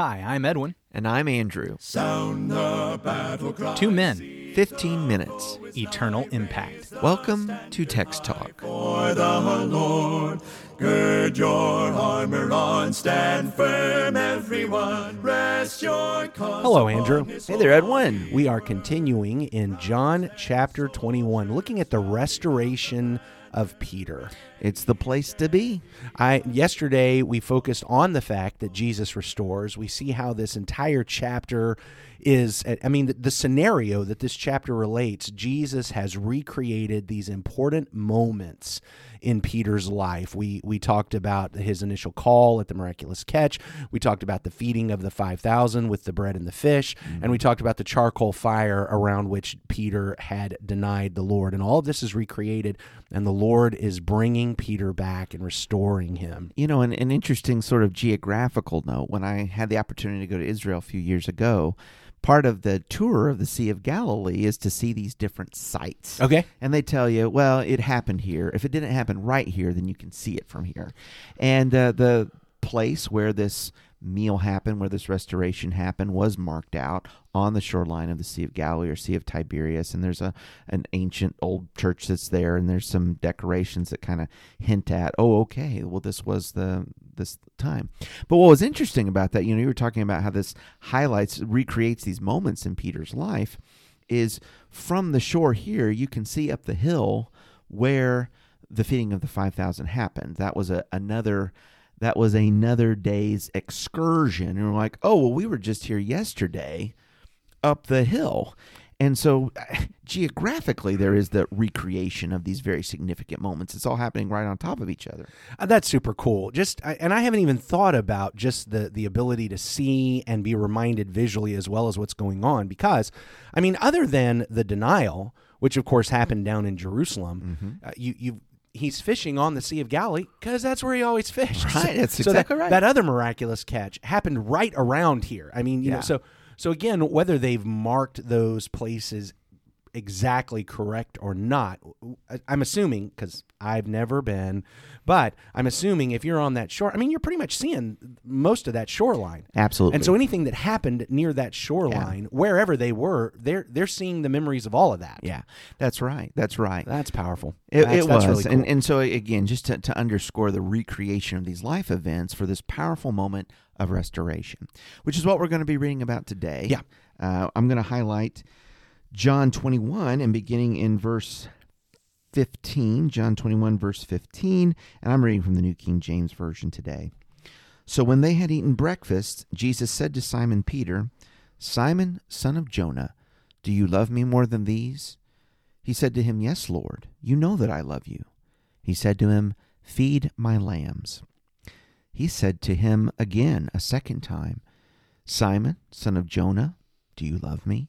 Hi, I'm Edwin. And I'm Andrew. Sound the battle cry. Two men, 15 minutes. eternal impact. Welcome to Text Talk. For the Lord, gird your armor on, stand firm, everyone. Rest your cause. Hello, Andrew. Hey there, Edwin. We are continuing in John chapter 21, looking at the restoration of Peter. It's the place to be. I yesterday we focused on the fact that Jesus restores. We see how this entire chapter is I mean the, the scenario that this chapter relates, Jesus has recreated these important moments in Peter's life. We we talked about his initial call at the miraculous catch. We talked about the feeding of the 5000 with the bread and the fish, mm-hmm. and we talked about the charcoal fire around which Peter had denied the Lord. And all of this is recreated and the Lord is bringing Peter back and restoring him. You know, an, an interesting sort of geographical note when I had the opportunity to go to Israel a few years ago, part of the tour of the Sea of Galilee is to see these different sites. Okay. And they tell you, well, it happened here. If it didn't happen right here, then you can see it from here. And uh, the place where this meal happened, where this restoration happened, was marked out on the shoreline of the Sea of Galilee or Sea of Tiberias. And there's a an ancient old church that's there, and there's some decorations that kind of hint at, oh, okay, well, this was the this time. But what was interesting about that, you know, you were talking about how this highlights, recreates these moments in Peter's life, is from the shore here, you can see up the hill where the feeding of the 5,000 happened. That was a, another that was another day's excursion. And we're like, oh, well, we were just here yesterday up the hill. And so geographically, there is the recreation of these very significant moments. It's all happening right on top of each other. Uh, that's super cool. Just I- and I haven't even thought about just the the ability to see and be reminded visually as well as what's going on because I mean other than the denial, which of course happened down in Jerusalem, uh, you you he's fishing on the Sea of Galilee because that's where he always fished. Right, that's so exactly that, right. That other miraculous catch happened right around here. I mean, you know, so so again, whether they've marked those places exactly correct or not, I'm assuming because I've never been, but I'm assuming if you're on that shore, I mean, you're pretty much seeing most of that shoreline. Absolutely. And so anything that happened near that shoreline, wherever they were, they're they're seeing the memories of all of that. yeah, that's right. That's right. That's powerful. It, that's, it that's was. really cool. and, and so, again, just to, to underscore the recreation of these life events for this powerful moment of restoration, which is what we're going to be reading about today. Yeah. Uh, I'm going to highlight John 21 and beginning in verse 15, John 21, verse 15, and I'm reading from the New King James Version today. So when they had eaten breakfast, Jesus said to Simon Peter, Simon, son of Jonah, do you love me more than these? He said to him, Yes, Lord, you know that I love you. He said to him, Feed my lambs. He said to him again a second time, Simon, son of Jonah, do you love me?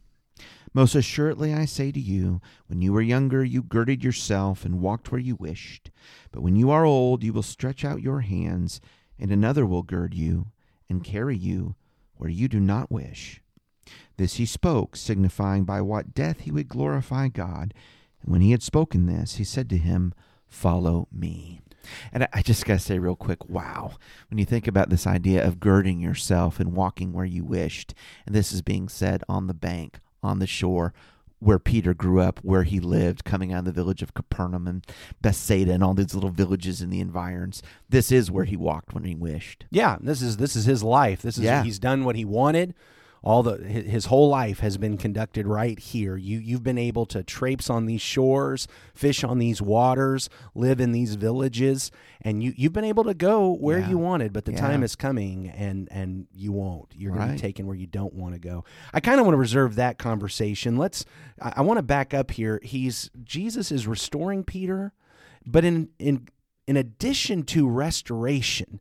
Most assuredly I say to you, when you were younger, you girded yourself and walked where you wished. But when you are old, you will stretch out your hands, and another will gird you and carry you where you do not wish. This he spoke, signifying by what death he would glorify God. And when he had spoken this, he said to him, Follow me. And I- just got to say, real quick, wow. When you think about this idea of girding yourself and walking where you wished, and this is being said on the bank, on the shore, where Peter grew up, where he lived, coming out of the village of Capernaum and Bethsaida and all these little villages in the environs. This is where he walked when he wished. Yeah, this is this is his life. This is Yeah. he's done what he wanted. All the his whole life has been conducted right here. You you've been able to traipse on these shores, fish on these waters, live in these villages, and you you've been able to go where Yeah. you wanted. But the Yeah. time is coming, and and you won't. You're going to be taken where you don't want to go. I kind of want to reserve that conversation. Let's. I, I want to back up here. He's Jesus is restoring Peter, but in in in addition to restoration,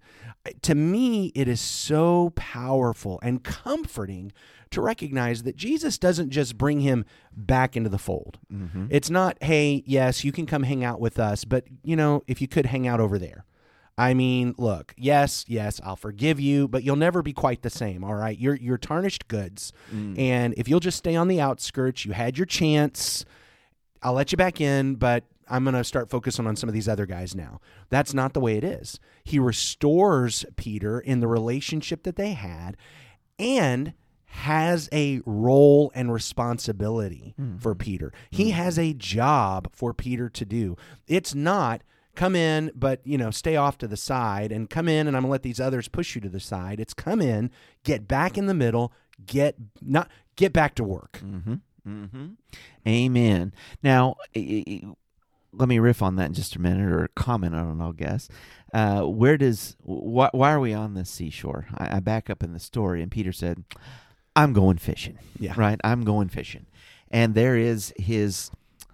to me, it is so powerful and comforting to recognize that Jesus doesn't just bring him back into the fold. Mm-hmm. It's not, hey, yes, you can come hang out with us, but you know, if you could hang out over there. I mean, look, yes, yes, I'll forgive you, but you'll never be quite the same, all right? You're you're tarnished goods. Mm. And if you'll just stay on the outskirts, you had your chance. I'll let you back in, but I'm going to start focusing on some of these other guys now. That's not the way it is. He restores Peter in the relationship that they had and has a role and responsibility for Peter. He has a job for Peter to do. It's not come in but you know stay off to the side and come in and I'm going to let these others push you to the side. It's come in, get back in the middle, get not get back to work. Mm-hmm. Mm-hmm. Amen. Now, let me riff on that in just a minute, or comment on it. I'll guess. Uh, where does wh- why are we on the seashore? I, I back up in the story, and Peter said, "I'm going fishing." Yeah. Right. I'm going fishing, and there is his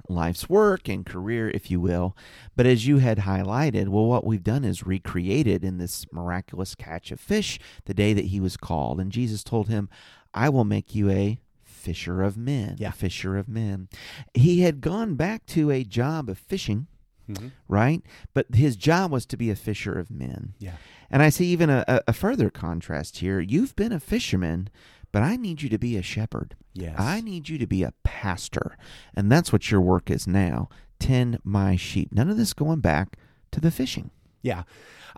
life's work and career, if you will. But as you had highlighted, well, what we've done is recreated in this miraculous catch of fish the day that he was called, and Jesus told him, "I will make you a." Fisher of men, Yeah. fisher of men. He had gone back to a job of fishing, Mhm. right? But his job was to be a fisher of men. Yeah. And I see even a, a, a further contrast here. You've been a fisherman, but I need you to be a shepherd. Yes. I need you to be a pastor. And that's what your work is now. Tend my sheep. None of this going back to the fishing. Yeah.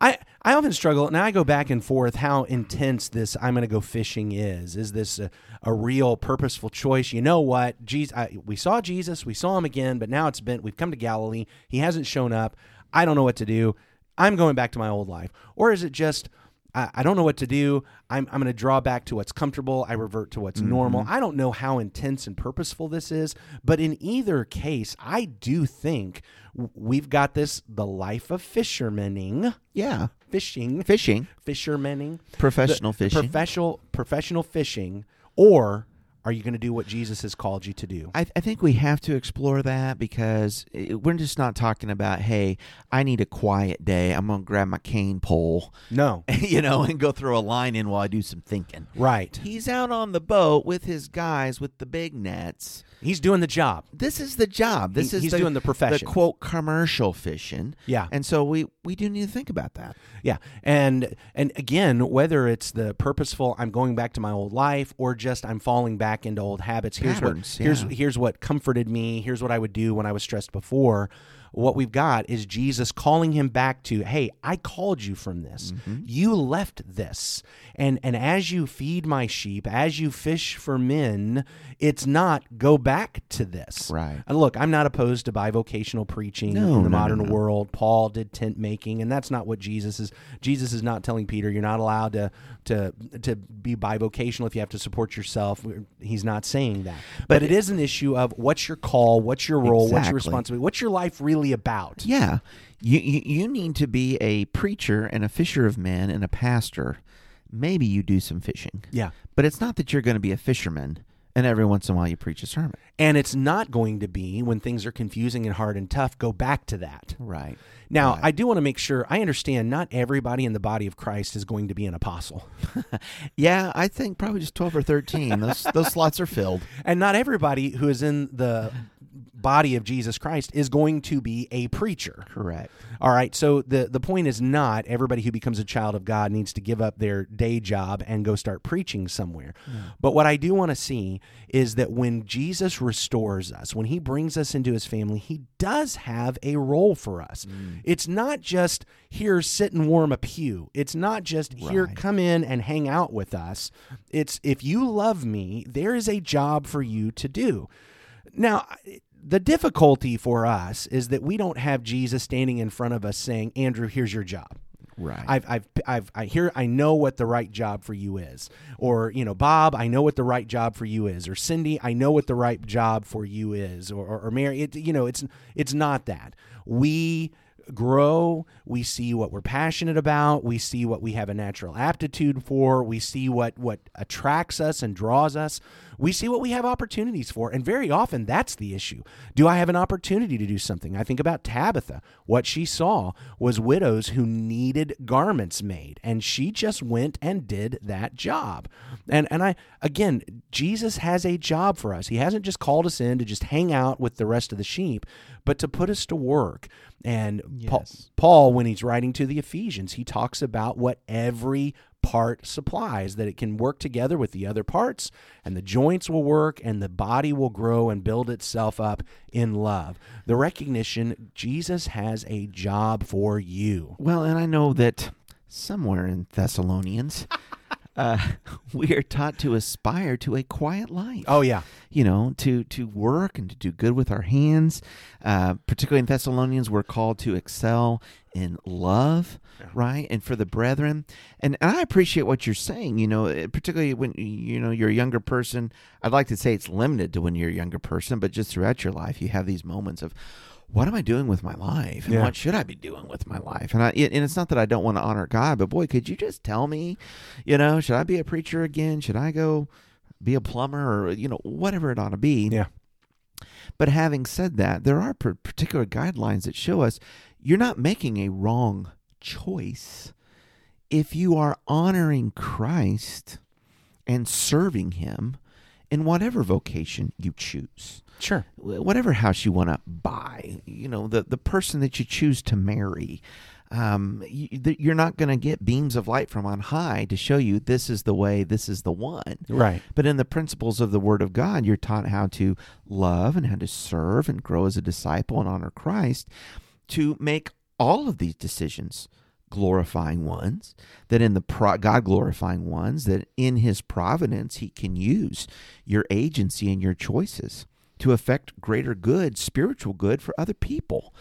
I, I often struggle, and I go back and forth how intense this I'm going to go fishing is. Is this a, a real purposeful choice? You know what? Jesus, I, we saw Jesus, we saw him again, but now it's been, we've come to Galilee. He hasn't shown up. I don't know what to do. I'm going back to my old life. Or is it just, I, I don't know what to do. I'm, I'm going to draw back to what's comfortable. I revert to what's normal. Mm-hmm. I don't know how intense and purposeful this is, but in either case, I do think we've got this the life of fishermaning Yeah. fishing, Fishing, fishermaning, professional the fishing. professional professional fishing, or are you going to do what Jesus has called you to do? I, I think we have to explore that because it, we're just not talking about, hey, I need a quiet day. I'm going to grab my cane pole, No, you know, and go throw a line in while I do some thinking. right. He's out on the boat with his guys with the big nets. He's doing the job. This is the job. This He- is he's the, doing the profession. The quote commercial fishing. Yeah. And so we we do need to think about that. Yeah, and and again, whether it's the purposeful, I'm going back to my old life, or just I'm falling back into old habits. Here's Patterns, what here's yeah. here's what comforted me. Here's what I would do when I was stressed before. What we've got is Jesus calling him back to, "Hey, I called you from this. Mm-hmm. You left this, and and as you feed my sheep, as you fish for men, it's not go back to this. Right. And look, I'm not opposed to bivocational preaching No, in the no, modern no. world. Paul did tent making, and that's not what Jesus is. Jesus is not telling Peter you're not allowed to to to be bivocational if you have to support yourself. He's not saying that. But, it is an issue of what's your call, what's your role, what's your responsibility, what's your life really about. Yeah. You, you you need to be a preacher and a fisher of men and a pastor. Maybe you do some fishing. Yeah. But it's not that you're going to be a fisherman and every once in a while you preach a sermon. And it's not going to be when things are confusing and hard and tough, go back to that. Right. Now, Right. I do want to make sure I understand not everybody in the body of Christ is going to be an apostle. Yeah, I think probably just 12 or 13. Those those slots are filled. And not everybody who is in the body of Jesus Christ is going to be a preacher. Correct. All right. So the the point is not everybody who becomes a child of God needs to give up their day job and go start preaching somewhere. But what I do want to see is that when Jesus restores us, when he brings us into his family, he does have a role for us. Mm. It's not just here sit and warm a pew. It's not just here come in and hang out with us. It's if you love me, there is a job for you to do. Now, the difficulty for us is that we don't have Jesus standing in front of us saying, "Andrew, here's your job." Right. I've, I've, I've, I hear, I know what the right job for you is, or you know, Bob, I know what the right job for you is, or Cindy, I know what the right job for you is, or, or, or Mary. It, you know, it's, it's not that we grow we see what we're passionate about we see what we have a natural aptitude for we see what what attracts us and draws us we see what we have opportunities for. And very often that's the issue. Do I have an opportunity to do something? I think about Tabitha. What she saw was widows who needed garments made, and she just went and did that job. And, and I, again, Jesus has a job for us. He hasn't just called us in to just hang out with the rest of the sheep, but to put us to work. And Yes. Paul, when he's writing to the Ephesians, he talks about what every part supplies, that it can work together with the other parts, and the joints will work, and the body will grow and build itself up in love. The recognition Jesus has a job for you. Well, and I know that somewhere in Thessalonians, uh, we are taught to aspire to a quiet life. Oh, yeah. you know, to to work and to do good with our hands. Uh, particularly in Thessalonians, we're called to excel in love, right? And for the brethren, and, and I appreciate what you're saying. You know, eh, particularly when you know you're a younger person. I'd like to say it's limited to when you're a younger person, but just throughout your life, you have these moments of. What am I doing with my life? And Yeah. what should I be doing with my life? And I, and it's not that I don't want to honor God, but boy, could you just tell me, you know, should I be a preacher again? Should I go be a plumber or you know whatever it ought to be? Yeah. But having said that, there are particular guidelines that show us you're not making a wrong choice if you are honoring Christ and serving Him in whatever vocation you choose. Sure. Whatever house you want to buy, you know, the, the person that you choose to marry, um, you, you're not going to get beams of light from on high to show you this is the way, this is the one. Right. But in the principles of the Word of God, you're taught how to love and how to serve and grow as a disciple and honor Christ to make all of these decisions glorifying ones, that in the pro- God glorifying ones, that in His providence, He can use your agency and your choices to affect greater good, spiritual good for other people.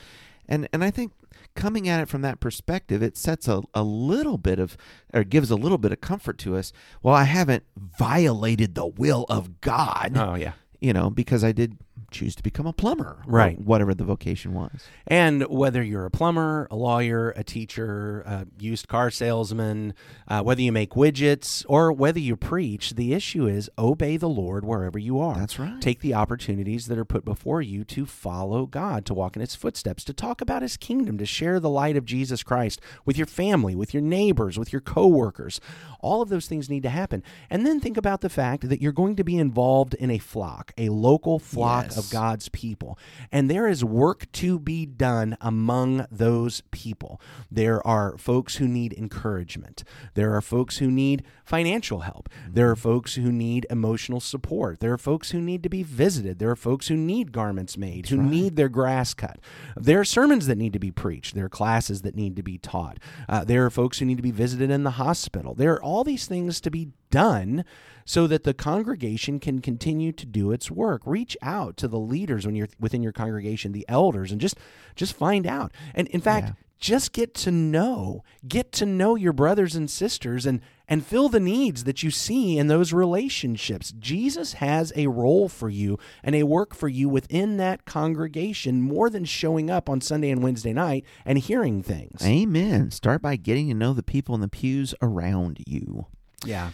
And, and I think coming at it from that perspective, it sets a, a little bit of, or gives a little bit of comfort to us. Well, I haven't violated the will of God, Oh, yeah. you know, because I did choose to become a plumber, Right. whatever the vocation was. And whether you're a plumber, a lawyer, a teacher, a used car salesman, uh, whether you make widgets, or whether you preach, the issue is obey the Lord wherever you are. That's right. Take the opportunities that are put before you to follow God, to walk in His footsteps, to talk about His kingdom, to share the light of Jesus Christ with your family, with your neighbors, with your coworkers. All of those things need to happen. And then think about the fact that you're going to be involved in a flock, a local flock Yes. of God's people. And there is work to be done among those people. There are folks who need encouragement. There are folks who need financial help. There are folks who need emotional support. There are folks who need to be visited. There are folks who need garments made, who need their grass cut. There are sermons that need to be preached. There are classes that need to be taught. Uh, there are folks who need to be visited in the hospital. There are all these things to be done so that the congregation can continue to do its work. Reach out to the leaders when you're within your congregation, the elders, and just just find out. And in fact, Yeah. just get to know, get to know your brothers and sisters and and fill the needs that you see in those relationships. Jesus has a role for you and a work for you within that congregation more than showing up on Sunday and Wednesday night and hearing things. Amen. Start by getting to know the people in the pews around you. Yeah.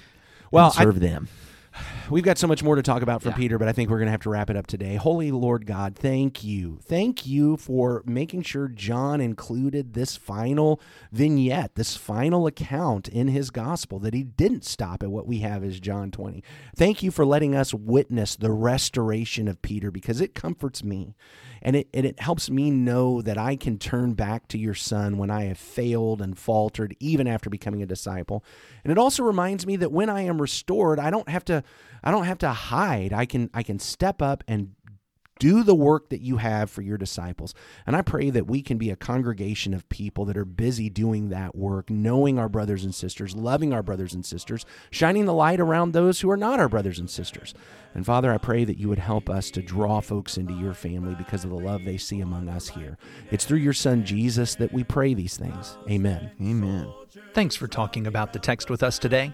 Well, and I, serve them. We've got so much more to talk about from Yeah. Peter, but I think we're going to have to wrap it up today. Holy Lord God, thank you. Thank you for making sure John included this final vignette, this final account in his gospel, that he didn't stop at what we have as John 20. Thank you for letting us witness the restoration of Peter because it comforts me and it, and it helps me know that I can turn back to your son when I have failed and faltered, even after becoming a disciple. And it also reminds me that when I am restored, I don't have to I don't have to hide. I can I can step up and do the work that you have for your disciples. And I pray that we can be a congregation of people that are busy doing that work, knowing our brothers and sisters, loving our brothers and sisters, shining the light around those who are not our brothers and sisters. And Father, I pray that you would help us to draw folks into your family because of the love they see among us here. It's through your son Jesus that we pray these things. Amen. Amen. Thanks for talking about the text with us today.